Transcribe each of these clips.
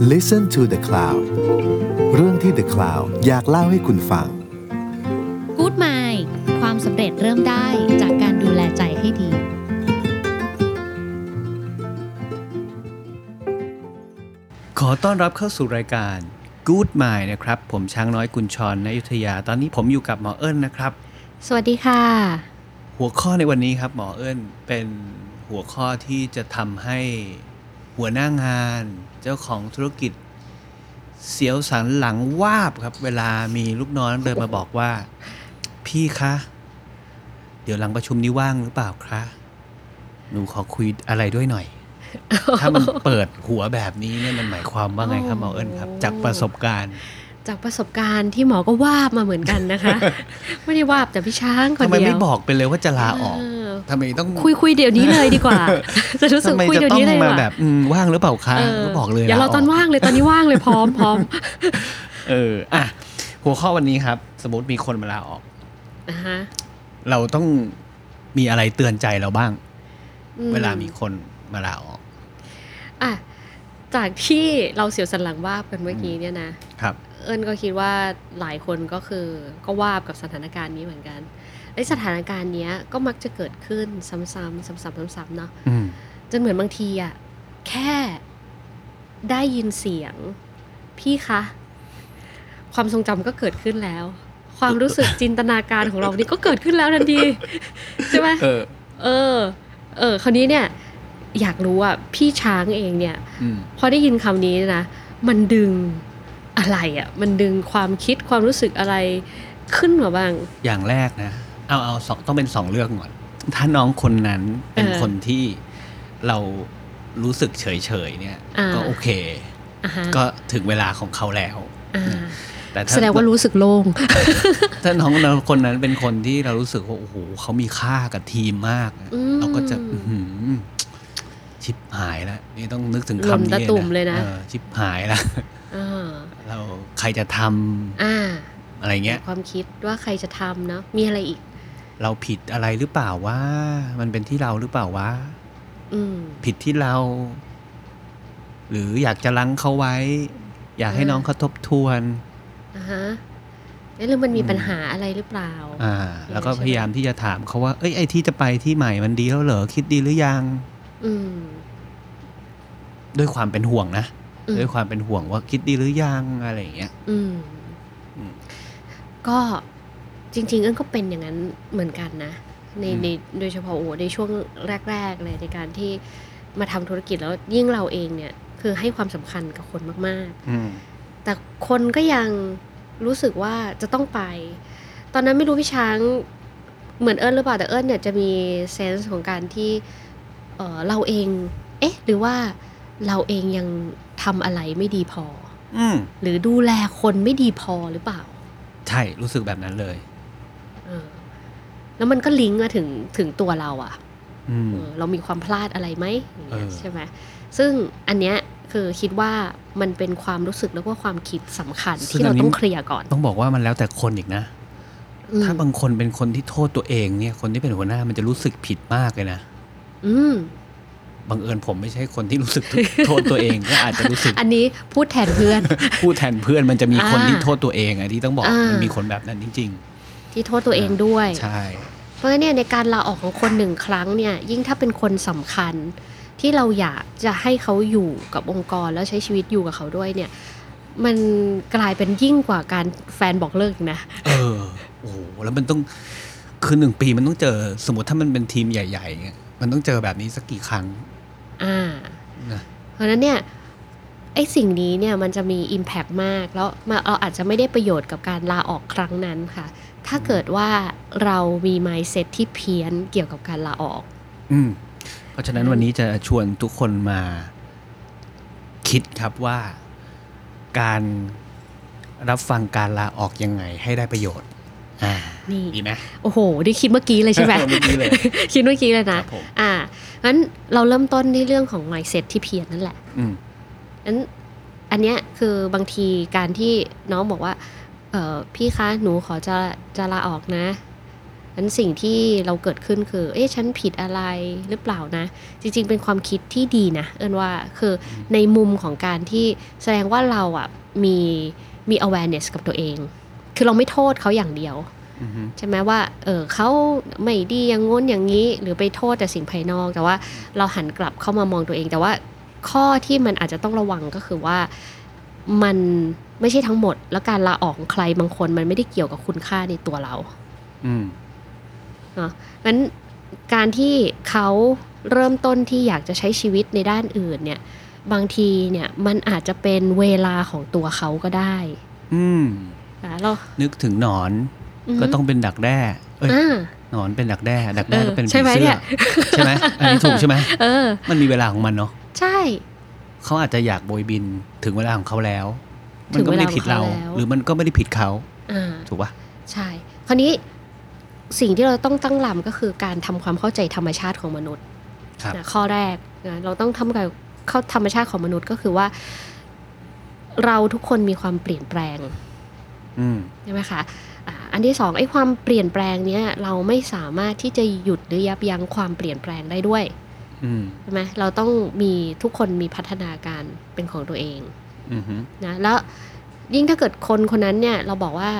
Listen to the Cloud เรื่องที่ The Cloud อยากเล่าให้คุณฟังกู๊ดไมล์ความสำเร็จเริ่มได้จากการดูแลใจให้ดี ขอต้อนรับเข้าสู่รายการ Good Mind นะครับ ผมช้างน้อยกุญชรนอยุธยา ตอนนี้ผมอยู่กับหมอเอิญนะครับ สวัสดีค่ะ หัวข้อในวันนี้ครับหมอเอิญเป็นหัวข้อที่จะทำให้หัวหน้างาน เจ้าของธุรกิจ เสียวสันหลังวาบครับ เวลามีลูกน้องเดินมาบอกว่า พี่คะ เดี๋ยวหลังประชุมนี้ว่างหรือเปล่าคะหนูขอคุยอะไรด้วยหน่อย ถ้ามันเปิดหัวแบบนี้เนี่ยมันหมายความว่าไงครับหมอเอิญครับ จากประสบการณ์ จากประสบการณ์ที่หมอก็วาบมาเหมือนกันนะคะ ไม่ได้วาบแต่พี่ช้างคนทำไมเดียวไม่บอกไปเลยว่าจะลาออกเออ ทำไมต้องคุยคุยเดี๋ยวนี้เลยดีกว่า จะรู้สึกทำไมคุยจะเดี๋ยวต้องนี้เลยมาว่ะแบบอืมว่างหรือเปล่าคะเออก็บอกเลยอย่าเราตอนลกว่างเลยตอนนี้ว่างเลยพร้อมพร้อมเอออะหัวข้อวันนี้ครับ สมมติมีคนมาลาออกนะฮะเราต้องมีอะไรเตือนใจเราบ้างอืเวลามีคนมาลาออกอะจากที่เราเสียวสันหลังวาบกันเมื่อกี้เนี่ยนะครับ เอิญก็คิดว่าหลายคนก็คือก็วาบกับสถานการณ์นี้เหมือนกัน ไอ้สถานการณ์เนี้ยก็มักจะเกิดขึ้นซ้ำๆซ้ำๆซ้ำๆเนาะอืมจนเหมือนบางทีอะแค่ได้ยินเสียง พี่คะ ความทรงจำก็เกิดขึ้นแล้ว ความรู้สึกจินตนาการของเรานี่ก็เกิดขึ้นแล้วทันทีใช่ไหมเออ เออ เออคราวนี้เนี่ย อยากรู้อะพี่ช้างเองเนี่ยอืมพอได้ยินคำนี้นะมันดึงอะไรอะ่ะ มันดึงความคิดความรู้สึกอะไรขึ้นมาบ้าง อย่างแรกนะ เอาเอาสองต้องเป็นสองเรื่องก่อน ถ้าน้องคนนั้นเป็นเออคนที่เรารู้สึกเฉยๆเนี่ยอ่าก็โอเคอ่าฮะก็ถึงเวลาของเขาแล้วอ่าแต่ถ้าแสดงว่ารู้สึกโล่งถ้าน้องคนนั้นเป็นคนที่เรารู้สึกว่าโอ้โหเขามีค่ากับทีมมากอะอืมเราก็จะอื้อหือชิบหายแล้วนี่ต้องนึกถึงลมคำนี้ตะตุ่มเลยนะออชิบหายแล้วอ่าเราใครจะทำอ่าอะไรเงี้ย ความคิดว่าใครจะทำเนาะมีอะไรอีก เราผิดอะไรหรือเปล่าว่า มันเป็นที่เราหรือเปล่าวะอืมผิดที่เรา หรืออยากจะลังเขาไว้ อยากให้อ่าน้องเขาทบทวนอ่าฮะเอ๊ะหรือมันมีอืมปัญหาอะไรหรือเปล่า อ่า แล้วก็ใช่ไหมพยายามที่จะถามเขาว่า เอ้ยไอ้ที่จะไปที่ใหม่มันดีแล้วเหรอคิดดีหรือยัง อืมด้วยความเป็นห่วงนะอืมด้วยความเป็นห่วงว่าคิดดีหรือยังอะไรอย่างเงี้ย อืมอืมก็ จริง ๆ เอิ้นก็เป็นอย่างนั้นเหมือนกันนะในอืมในโดยเฉพาะโอ้ในช่วงแรก ๆ เลยในการที่มาทำธุรกิจแล้วยิ่งเราเองเนี่ยคือให้ความสำคัญกับคนมากอืมๆแต่คนก็ยังรู้สึกว่าจะต้องไป ตอนนั้นไม่รู้พี่ช้างเหมือนเอิญหรือเปล่าแต่เอิญเนี่ยจะมีเซนส์ของการที่เออเราเอง เอ๊ะ หรือว่าเราเองยังทำอะไรไม่ดีพออืมหรือดูแลคนไม่ดีพอหรือเปล่า ใช่รู้สึกแบบนั้นเลย เออ แล้วมันก็ลิงก์มาถึงถึงตัวเราอะอืมเออเรามีความพลาดอะไรไหมอย่างเงี้ยเออใช่ไหมซึ่งอันเนี้ยคือคิดว่ามันเป็นความรู้สึกแล้วก็ความคิดสำคัญที่เราต้องเคลียร์ก่อน ต้องบอกว่ามันแล้วแต่คนอีกนะอืมถ้าบางคนเป็นคนที่โทษตัวเองเนี่ย คนที่เป็นหัวหน้ามันจะรู้สึกผิดมากเลยนะ อืมบังเอิญผมไม่ใช่คนที่รู้สึกโทษตัวเองก็อาจจะรู้สึก อันนี้พูดแทนเพื่อน พูดแทนเพื่อนมันจะมีคนอ่าที่โทษตัวเองอะที่ต้องบอกอ่ามัมันมีคนแบบนั้นจริง ที่โทษตัวเองด้วยๆใช่ เพราะฉะนั้นเนี่ยในการลาออกของคนหนึ่งครั้งเนี่ยยิ่งถ้าเป็นคนสำคัญ ที่เราอยากจะให้เขาอยู่กับองค์กรแล้วใช้ชีวิตอยู่กับเขาด้วยเนี่ย มันกลายเป็นยิ่งกว่าการแฟนบอกเลิกอีกนะ เออโอ้โหแล้วมันต้องคือหนึ่งปีมันต้องเจอสมมติถ้ามันเป็นทีมใหญ่ๆเงี้ยมันต้องเจอแบบนี้สักกี่ครั้ง อ่านะเพราะฉะนั้นเนี่ยไอ้สิ่งนี้เนี่ยมันจะมี Impact มาก แล้วมาเราอาจจะไม่ได้ประโยชน์กับการลาออกครั้งนั้นค่ะ ถ้าเกิดว่าเรามี mindset ที่เพี้ยนเกี่ยวกับการลาออก อืมเพราะฉะนั้นวันนี้จะชวนทุกคนมาคิดครับว่าการรับฟังการลาออกยังไงให้ได้ประโยชน์อ่านี่ดีไหมโอ้โหได้คิดเมื่อกี้เลยใช่ไหมเมื่อกี้เลยคิดเมื่อกี้เลยคนะรับผมอ่างั้นเราเริ่มต้นที่เรื่องของ mindset ที่เพี้ยนนั่นแหละอืมนั้นอันเนี้ยคือบางทีการที่น้องบอกว่า เออพี่คะหนูขอจะจะลาออกนะนั้นสิ่งที่เราเกิดขึ้นคือ เอ๊ะฉันผิดอะไรหรือเปล่านะ จริง ๆ เป็นความคิดที่ดีนะ เอินว่าคือในมุมของการที่แสดงว่าเราอะมีมี awareness กับตัวเอง คือเราไม่โทษเขาอย่างเดียวอือฮึใช่ไหมว่า เออเขาไม่ดีอย่างง้นอย่างนี้ หรือไปโทษแต่สิ่งภายนอก แต่ว่าเราหันกลับเข้ามามองตัวเอง แต่ว่าข้อที่มันอาจจะต้องระวังก็คือว่า มันไม่ใช่ทั้งหมด แล้วการลาออกของใครบางคนมันไม่ได้เกี่ยวกับคุณค่าในตัวเรา อืมเนาะงั้นการที่เขาเริ่มต้นที่อยากจะใช้ชีวิตในด้านอื่น เนี่ย บางทีเนี่ยมันอาจจะเป็นเวลาของตัวเขาก็ได้ อืมอะเรานึกถึงหนอนอือฮึก็ต้องเป็นดักแด้เอ้ยอ่าหนอนเป็นดักแด้ดักแด้เออก็เป็นใช่ไหมผีเนี่เสื้อยใช่ไหมอันนี้ถูกใช่ไหมเออมันมีเวลาของมันเนาะใช่ เขาอาจจะอยากโบยบินถึงเวลาของเขาแล้วถึมันงก็เวไม่ลาได้ผิดเราของเขาแล้วหรือมันก็ไม่ได้ผิดเขาอ่าถูกปะใช่ คราวนี้สิ่งที่เราต้องตั้งลำก็คือการทำความเข้าใจธรรมชาติของมนุษย์ครับนะข้อแรกนะเราต้องทำกับเข้าธรรมชาติของมนุษย์ก็คือว่า เราทุกคนมีความเปลี่ยนแปลงอืมใช่ไหมคะอ่าอันที่สองไอ้ความเปลี่ยนแปลงเนี้ยเราไม่สามารถที่จะหยุดหรือยับยั้งความเปลี่ยนแปลงได้ด้วยอืม ใช่ไหมเราต้องมีทุกคนมีพัฒนาการเป็นของตัวเองอืมฮึนะแล้วยิ่งถ้าเกิดคนคนนั้นเนี่ยเราบอกว่า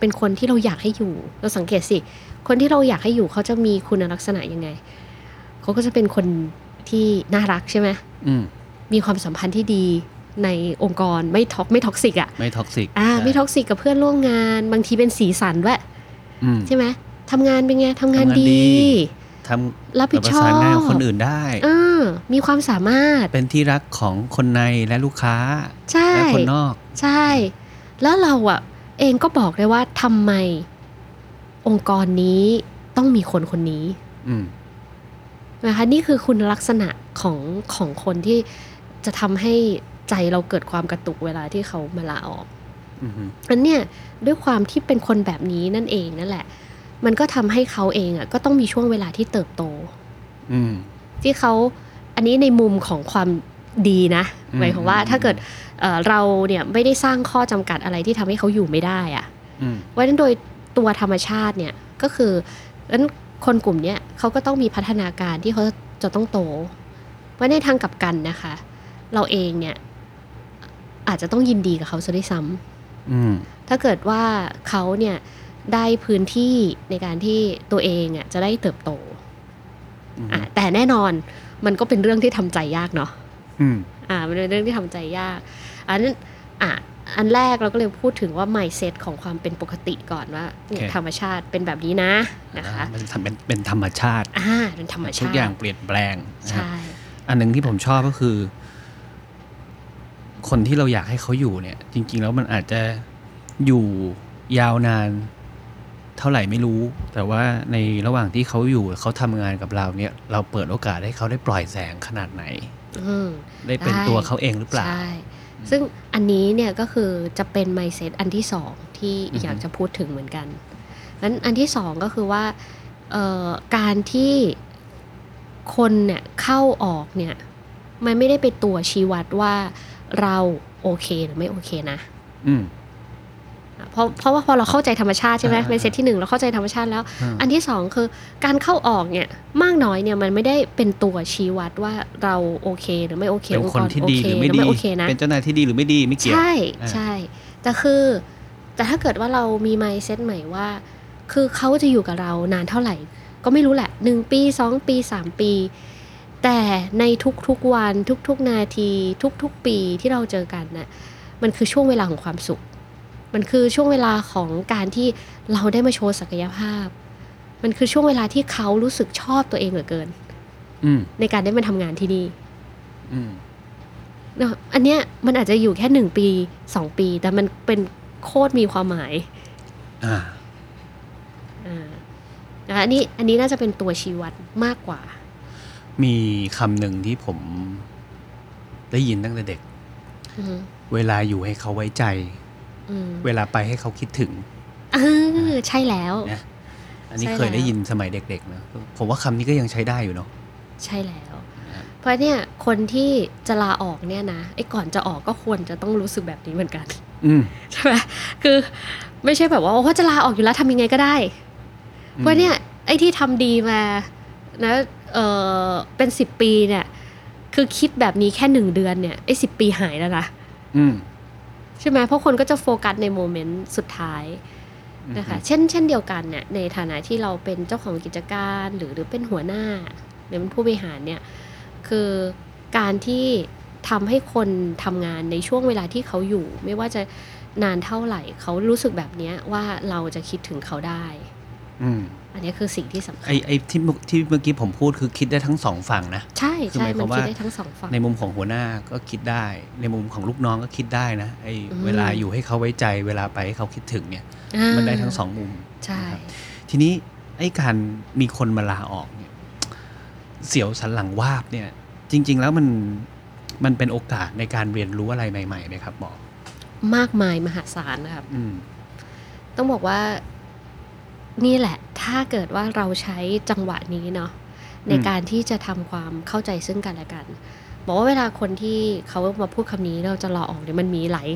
เป็นคนที่เราอยากให้อยู่ เราสังเกตสิ คนที่เราอยากให้อยู่เขาจะมีคุณลักษณะยังไง เขาก็จะเป็นคนที่น่ารักใช่ไหมอืมมีความสัมพันธ์ที่ดีในองค์กรไม่ tox ไม่ toxic อะไม่ toxic อ่าไม่ toxic กับเพื่อนร่วมงาน บางทีเป็นสีสันด้วยอืมใช่ไหมทำงานเป็นไงทำงานทำงานดีี ทำรับผิดประชอสานบงานกับคนอื่นได้อ่ามีความสามารถเป็นที่รักของคนในและลูกค้า ใช่และคนนอก ใช่ แล้วเราอะเองก็บอกได้ว่าทำไม องค์กรนี้ต้องมีคนคนนี้อืมนะคะนี่คือคุณลักษณะของของคนที่จะทำให้ใจเราเกิดความกระตุกเวลาที่เขามาลาออกอืมฮึอันเนี่ยด้วยความที่เป็นคนแบบนี้นั่นเองนั่นแหละ มันก็ทำให้เขาเองอะก็ต้องมีช่วงเวลาที่เติบโต อืมที่เขาอันนี้ในมุมของความดีนะอืมหมายความว่าถ้าเกิดเอ่อเราเนี่ยไม่ได้สร้างข้อจำกัดอะไรที่ทำให้เขาอยู่ไม่ได้อะอืมเพราะฉะนั้นโดยตัวธรรมชาติเนี่ยก็คือนั้นคนกลุ่มเนี้ยเขาก็ต้องมีพัฒนาการที่เขาจะต้องโตเพราะในทางกลับกันนะคะ เราเองเนี่ยอาจจะต้องยินดีกับเขาซะด้วยซ้ำอืมถ้าเกิดว่าเขาเนี่ย ได้พื้นที่ในการที่ตัวเองอะจะได้เติบโตอืมอะแต่แน่นอนมันก็เป็นเรื่องที่ทำใจยากเนาะอืมอ่ามันเป็นเรื่องที่ทำใจยากอันนั้นอะอันแรกเราก็เลยพูดถึงว่า mindset ของความเป็นปกติก่อนว่าเนี่ยธรรมชาติเป็นแบบนี้นะนะคะมันทำเป็นเป็นธรรมชาติอ่าเป็นธรรมชาติทุกอย่างเปลี่ยนแปลงนะครับใช่อันหนึ่งที่ผมชอบก็คือ คนที่เราอยากให้เขาอยู่เนี่ย จริง ๆ แล้วมันอาจจะอยู่ยาวนาน เท่าไหร่ไม่รู้ แต่ว่าในระหว่างที่เขาอยู่เขาทำงานกับเราเนี่ย เราเปิดโอกาสให้เขาได้ปล่อยแสงขนาดไหนอืมได้เป็นได้ตัวเขาเองหรือเปล่าใช่ซึ่งอันนี้เนี่ยก็คือจะเป็น mindset อันที่สองที่อือฮึอยากจะพูดถึงเหมือนกันนั้นอันที่สองก็คือว่าเอ่อการที่คนเนี่ยเข้าออกเนี่ยมันไม่ได้เป็นตัวชี้วัดว่าเราโอเคหรือไม่โอเคนะอืม เพราะเพราะว่าพอเราเข้าใจธรรมชาติใช่ไหมอ่าเป็นเซตที่หนึ่งเราเข้าใจธรรมชาติแล้วอ่าอันที่สองคือการเข้าออกเนี่ยมากน้อยเนี่ยมันไม่ได้เป็นตัวชี้วัดว่าเราโอเคหรือไม่โอเคเป็นองค์คนกรที่โอดีเคหรือไม่หรือดีไม่โอเคนะเป็นเจ้านายที่ดีหรือไม่ดีไม่เกี่ยวใช่อ่าใช่แต่คือแต่ถ้าเกิดว่าเรามี mindset ใหม่ว่า คือเขาจะอยู่กับเรานานเท่าไหร่ ก็ไม่รู้แหละหนึ่งปีสองปีสามปี แต่ในทุกๆวันทุกๆนาทีทุกๆปีที่เราเจอกันน่ะมันคือช่วงเวลาของความสุข มันคือช่วงเวลาของการที่เราได้มาโชว์ศักยภาพ มันคือช่วงเวลาที่เขารู้สึกชอบตัวเองเหลือเกินอืมในการได้มาทำงานที่นี่อืมเนอะอันเนี้ยมันอาจจะอยู่แค่หนึ่งปีสองปี แต่มันเป็นโคตรมีความหมายอ่าอ่านะคะอันนี้อันนี้น่าจะเป็นตัวชี้วัดมากกว่า มีคำหนึ่งที่ผมได้ยินตั้งแต่เด็กอืมเวลาอยู่ให้เขาไว้ใจอืม เวลาไปให้เขาคิดถึงเออใช่แล้วนะอันนี้ใช่เคยได้แล้วยินสมัยเด็กๆนะผมว่าคำนี้ก็ยังใช้ได้อยู่เนาะใช่แล้วนะครับเพราะเนี่ยคนที่จะลาออกเนี่ยนะไอ้ก่อนจะออกก็ควรจะต้องรู้สึกแบบนี้เหมือนกันอืมใช่ไหมคือไม่ใช่แบบว่าโอ้จะลาออกอยู่แล้วทำยังไงก็ได้ เพราะเนี่ยอ้ที่ทำดีมานะเออเป็นสิบปีเนี่ย คือคิดแบบนี้แค่หนึ่งเดือนเนี่ยไอ้สิบปีหายแล้วนะอืม ใช่ไหมเพราะคนก็จะโฟกัสในโมเมนต์สุดท้ายนะคะเช่นเช่นเดียวกันเนี่ยในฐานะที่เราเป็นเจ้าของกิจการหรือหรือเป็นหัวหน้าหรือเป็นผู้บริหารเนี่ยคือการที่ทำให้คนทำงานในช่วงเวลาที่เขาอยู่ ไม่ว่าจะนานเท่าไหร่เขารู้สึกแบบเนี้ยว่าเราจะคิดถึงเขาได้ อืมอันนี้คือสิ่งที่สำคัไอญไอที่เมื่อที่เมื่อกี้ผมพูดคือคิดได้ทั้งสองฝั่งนะ ใช่คือใช่หมายคมัวานมคิดว่าได้ทั้งสองฝั่ง ในมุมของหัวหน้าก็คิดได้ ในมุมของลูกน้องก็คิดได้นะไออืม เวลาอยู่ให้เขาไว้ใจ เวลาไปให้เขาคิดถึงเนี่ยอ่ามันได้ทั้งสองมุมใช่นะครับทีนี้ไอ้การมีคนมาลาออกเนี่ยเสียวสันหลังวาบเนี่ย จริง ๆ แล้วมันมันเป็นโอกาสในการเรียนรู้อะไรใหม่ๆไหมครับหมอมากมายมหาศาลนะครับ อืม ต้องบอกว่า นี่แหละ ถ้าเกิดว่าเราใช้จังหวะนี้เนาะในการที่จะทำความเข้าใจซึ่งกันและกันบอกว่าเวลาคนที่เขามาพูดคำนี้เราจะรอออกเนี่ยมันมีหลาย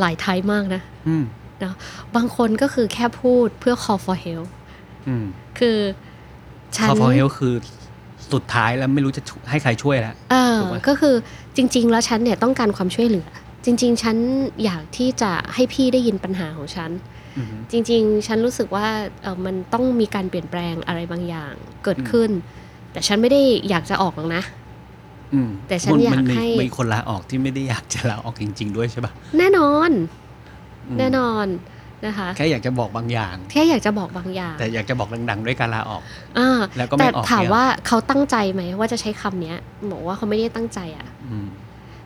หลายไทยมากนะอืมบางคนก็คือแค่พูดเพื่อ call for help อืมคือฉันคอฟอเฮลคือสุดท้ายแล้วไม่รู้จะให้ใครช่วยแล้วเออถูกไหมก็คือจริง ๆ แล้วฉันเนี่ยต้องการความช่วยเหลือ จริง ๆ ฉันอยากที่จะให้พี่ได้ยินปัญหาของฉันอืมจริง ๆ ฉันรู้สึกว่าเออมันต้องมีการเปลี่ยนแปลงอะไรบางอย่างเกิดอืมขึ้น แต่ฉันไม่ได้อยากจะออกหรอกนะอืมแต่ฉันอยากมัมีให้มีคนลาออกที่ไม่ได้อยากจะลาออกจริง ๆ ด้วยใช่ปะแน่นอนอืมแน่นอนนะคะแค่อยากจะบอกบางอย่างแค่อยากจะบอกบางอย่าง แต่อยากจะบอกดังๆ ด้วยการลาออกอ่าแล้วก็ไม่แต่ออกถามเนี่ยว่าเขาตั้งใจไหมว่าจะใช้คำเนี้ยบอกว่าเขาไม่ได้ตั้งใจอะอืม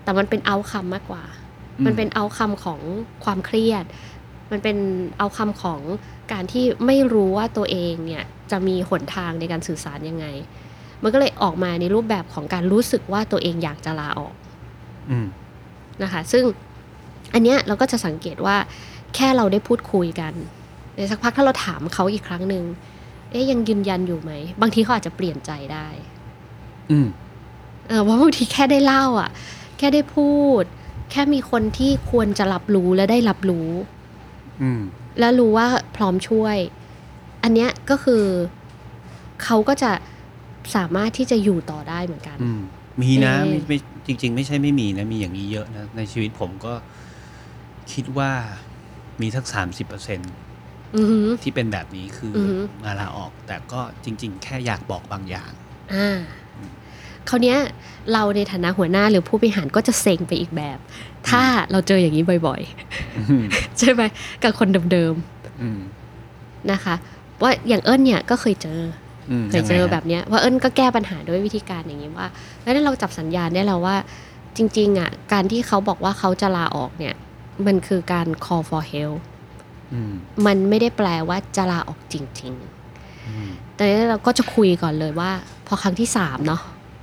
แต่มันเป็นเอาคำมากกว่าอื มมันเป็นเอาคำของความเครียด มันเป็นเอาคำของการที่ไม่รู้ว่าตัวเองเนี่ยจะมีหนทางในการสื่อสารยังไง มันก็เลยออกมาในรูปแบบของการรู้สึกว่าตัวเองอยากจะลาออกอืมนะคะ ซึ่งอันเนี้ยเราก็จะสังเกตว่าแค่เราได้พูดคุยกันในสักพักถ้าเราถามเขาอีกครั้งหนึ่งเอ๊ยยังยืนยันอยู่ไหม บางทีเขาอาจจะเปลี่ยนใจได้ อืมเออเพราะบางทีแค่ได้เล่า อะ แค่ได้พูด แค่มีคนที่ควรจะรับรู้และได้รับรู้อืมและรู้ว่าพร้อมช่วย อันเนี้ยก็คือเขาก็จะสามารถที่จะอยู่ต่อได้เหมือนกันอืมมีนะเอ่อไม่ไม่จริง ๆ ไม่ใช่ไม่มีนะ มีอย่างนี้เยอะนะ ในชีวิตผมก็คิดว่ามีสักสามสิบเปอร์เซ็นอือหือที่เป็นแบบนี้คือออหือมาลาออก แต่ก็จริง ๆ แค่อยากบอกบางอย่าง อ่าคราวเนี้ยเราในฐานะหัวหน้าหรือผู้บริหารก็จะเซ็งไปอีกแบบ ถ้าเราเจออย่างนี้บ่อยอืมๆใช่ไหมกับคนเดิมอืมๆนะคะ ว่าอย่างเอิญเนี่ยก็เคยเจออืมเคยเจอยังไงฮะแบบเนี้ยว่าเอิญก็แก้ปัญหาด้วยวิธีการอย่างนี้ว่า แล้วนั้นเราจับสัญญาณได้แล้วว่า จริง ๆอะการที่เขาบอกว่าเขาจะลาออกเนี่ย มันคือการ call for help อืมมันไม่ได้แปลว่าจะลาออกจริงอืมๆแต่นี้เราก็จะคุยก่อนเลยว่า พอครั้งที่สามเนาะ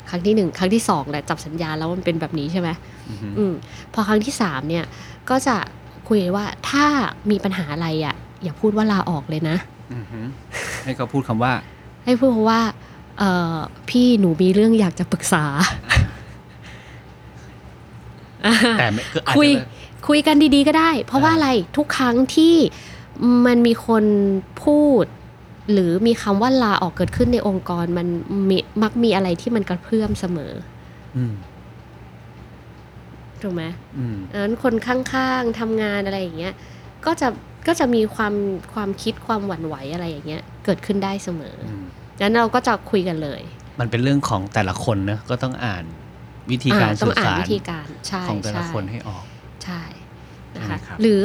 ครั้งที่หนึ่งครั้งที่สองแหละจับสัญญาณแล้วมันเป็นแบบนี้ใช่ไหมอืมอืมพอครั้งที่สามเนี่ยก็จะคุยว่าถ้ามีปัญหาอะไรอะ อย่าพูดว่าลาออกเลยนะอืมให้เขาพูดคำว่า ให้พูดว่า เออพี่หนูมีเรื่องอยากจะปรึกษาแต่ไม่คืออาจคุยจะคุยกันดีๆก็ได้ เพราะว่าอ่าอะไรทุกครั้งที่มันมีคนพูด หรือมีคำว่าลาออกเกิดขึ้นในองค์กรมันมีมักมีอะไรที่มันกระเพื่อมเสมออืมถูกไหมอืมดังนั้นคนข้างๆทำงานอะไรอย่างเงี้ย ก็จะก็จะมีความความคิดความหวั่นไหวอะไรอย่างเงี้ย เกิดขึ้นได้เสมออืมดังนั้นเราก็จะคุยกันเลย มันเป็นเรื่องของแต่ละคนนะก็ต้องอ่านวิธีการอ่ต้อสื่งออ่านสารวิธีการใช่ของแต่ละใช่คนให้ออกใช่นะคะใช่ไหมครับหรือ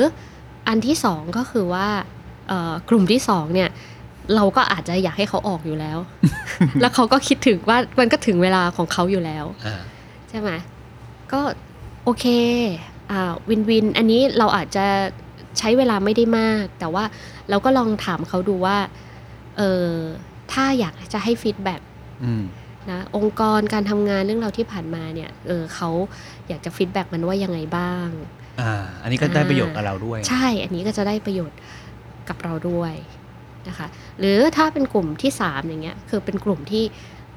อันที่สองก็คือว่าเอ่อกลุ่มที่สองเนี่ย เราก็อาจจะอยากให้เขาออกอยู่แล้ว แล้วเขาก็คิดถึงว่ามันก็ถึงเวลาของเขาอยู่แล้วอ่าใช่ไหมก็โอเคอ่าวินวิน อันนี้เราอาจจะใช้เวลาไม่ได้มาก แต่ว่าเราก็ลองถามเขาดูว่าเออถ้าอยากจะให้ฟีดแบ็กอืมนะองค์กรการทำงานเรื่องเราวที่ผ่านมาเนี่ยเออเขาอยากจะ feedback มันว่ายังไงบ้างอ่าอันนี้ก็ได้ประโยชน์กับเราด้วย ใช่ อันนี้ก็จะได้ประโยชน์กับเราด้วย นะคะหรือถ้าเป็นกลุ่มที่สามอย่างเงี้ยคือเป็นกลุ่มที่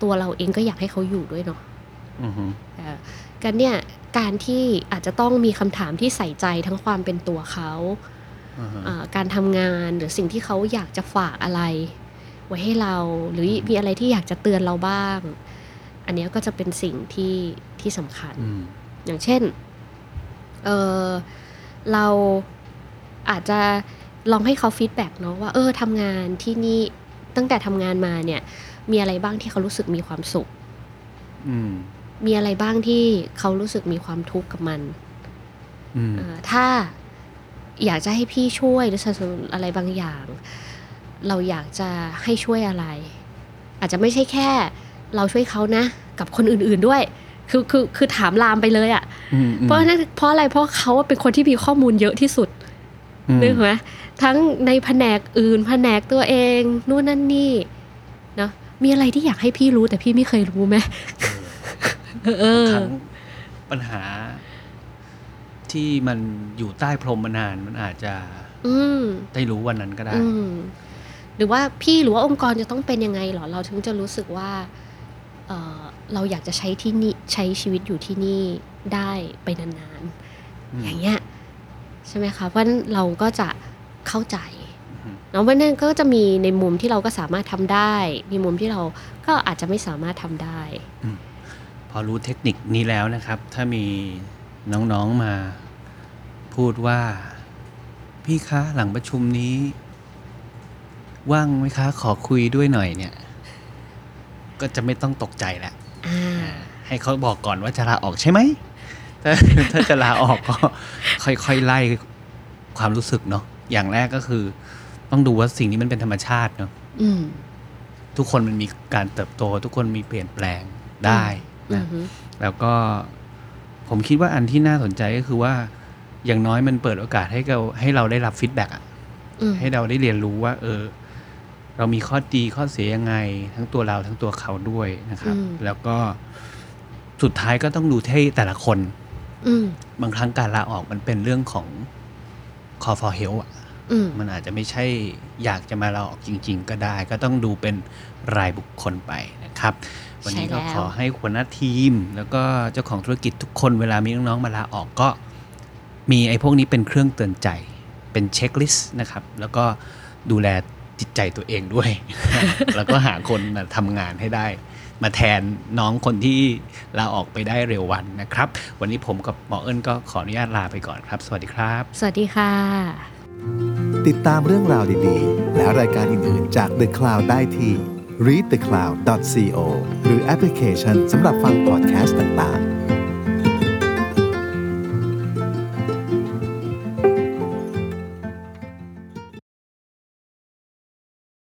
ตัวเราเองก็อยากให้เขาอยู่ด้วยเนาะอือฮึเออกันเนี่ยการที่อาจจะต้องมีคำถามที่ใส่ใจทั้งความเป็นตัวเขาอือฮึอ่าการทำงานหรือสิ่งที่เขาอยากจะฝากอะไร ไว้ให้เราหรือมีอะไรที่อยากจะเตือนเราบ้าง อันเนี้ยก็จะเป็นสิ่งที่ที่สำคัญอืมอย่างเช่นเออเราอาจจะ ลองให้เขา feedback เนาะว่าเออทำงานที่นี่ตั้งแต่ทำงานมาเนี่ย มีอะไรบ้างที่เขารู้สึกมีความสุขอืมมีอะไรบ้างที่เขารู้สึกมีความทุกข์กับมันอืมเอ่อถ้าอยากจะให้พี่ช่วยหรือสนับสนุนอะไรบางอย่าง เราอยากจะให้ช่วยอะไร อาจจะไม่ใช่แค่ เราช่วยเขานะ กับคนอื่นๆด้วย คือคือคือถามลามไปเลยอะ่ะอืมอืมเพราะนั่นเพราะอะไรเพราะเขาเป็นคนที่มีข้อมูลเยอะที่สุดอืม นึกไหมทั้งในแผนกอื่น แผนกตัวเองนู่นนั่นนี่เนาะมีอะไรที่อยากให้พี่รู้แต่พี่ไม่เคยรู้ไหมเออครั้งปัญหา ที่มันอยู่ใต้พรมมานานมันอาจจะ อืมได้รู้วันนั้นก็ได้อืมหรือว่าพี่หรือว่าองค์กรจะต้องเป็นยังไงเหรอ เราถึงจะรู้สึกว่าเออเราอยากจะใช้ที่นี่ใช้ชีวิตอยู่ที่นี่ได้ไปนานอืมๆอย่างเงี้ย ใช่ไหมคะเพราะฉะนั้นเราก็จะเข้าใจอืมเนาะเพราะฉะนั้นก็จะมีในมุมที่เราก็สามารถทำได้ มีมุมที่เราก็อาจจะไม่สามารถทำได้ พอรู้เทคนิคนี้แล้วนะครับ ถ้ามีน้องๆมาพูดว่า พี่คะหลังประชุมนี้ ว่างไหมคะ ขอคุยด้วยหน่อยเนี่ย ก็จะไม่ต้องตกใจแหละอ่าให้เขาบอกก่อนว่าจะลาออกใช่ไหม ถ้าถ้าจะลาออกก็ค่อยๆไล่ความรู้สึกเนาะอย่างแรกก็คือ ต้องดูว่าสิ่งนี้มันเป็นธรรมชาติเนาะอืมทุกคนมันมีการเติบโต ทุกคนมีเปลี่ยนแปลงได้อือฮึนะแล้วก็ผมคิดว่าอันที่น่าสนใจก็คือว่า อย่างน้อยมันเปิดโอกาสให้เราให้เราได้รับ feedback อะอืมให้เราได้เรียนรู้ว่า เออ เรามีข้อดีข้อเสียยังไง ทั้งตัวเราทั้งตัวเขาด้วยนะครับ แล้วก็สุดท้ายก็ต้องดูที่แต่ละคนอืม บางครั้งการลาออกมันเป็นเรื่องของ call for help อะอืมมันอาจจะไม่ใช่อยากจะมาลาออกจริง ๆ ก็ได้ ก็ต้องดูเป็นรายบุคคลไปนะครับ วันนี้ก็ใช่แล้วขอให้หัวหน้าทีม แล้วก็เจ้าของธุรกิจทุกคนเวลามีน้องๆมาลาออกก็ มีไอ้พวกนี้เป็นเครื่องเตือนใจเป็นเช็คลิสต์นะครับ แล้วก็ดูแลจิตใจตัวเองด้วย แล้วก็หาคนมาทำงานให้ได้ มาแทนน้องคนที่ลาออกไปได้เร็ววันนะครับ วันนี้ผมกับหมอเอิญก็ขออนุญาตลาไปก่อนครับ สวัสดีครับ สวัสดีค่ะ ติดตามเรื่องราวดีๆ และรายการอื่นๆจาก The Cloud ได้ที่ readthecloud.co หรือแอปพลิเคชันสำหรับฟังพอดแคสต์ต่างๆ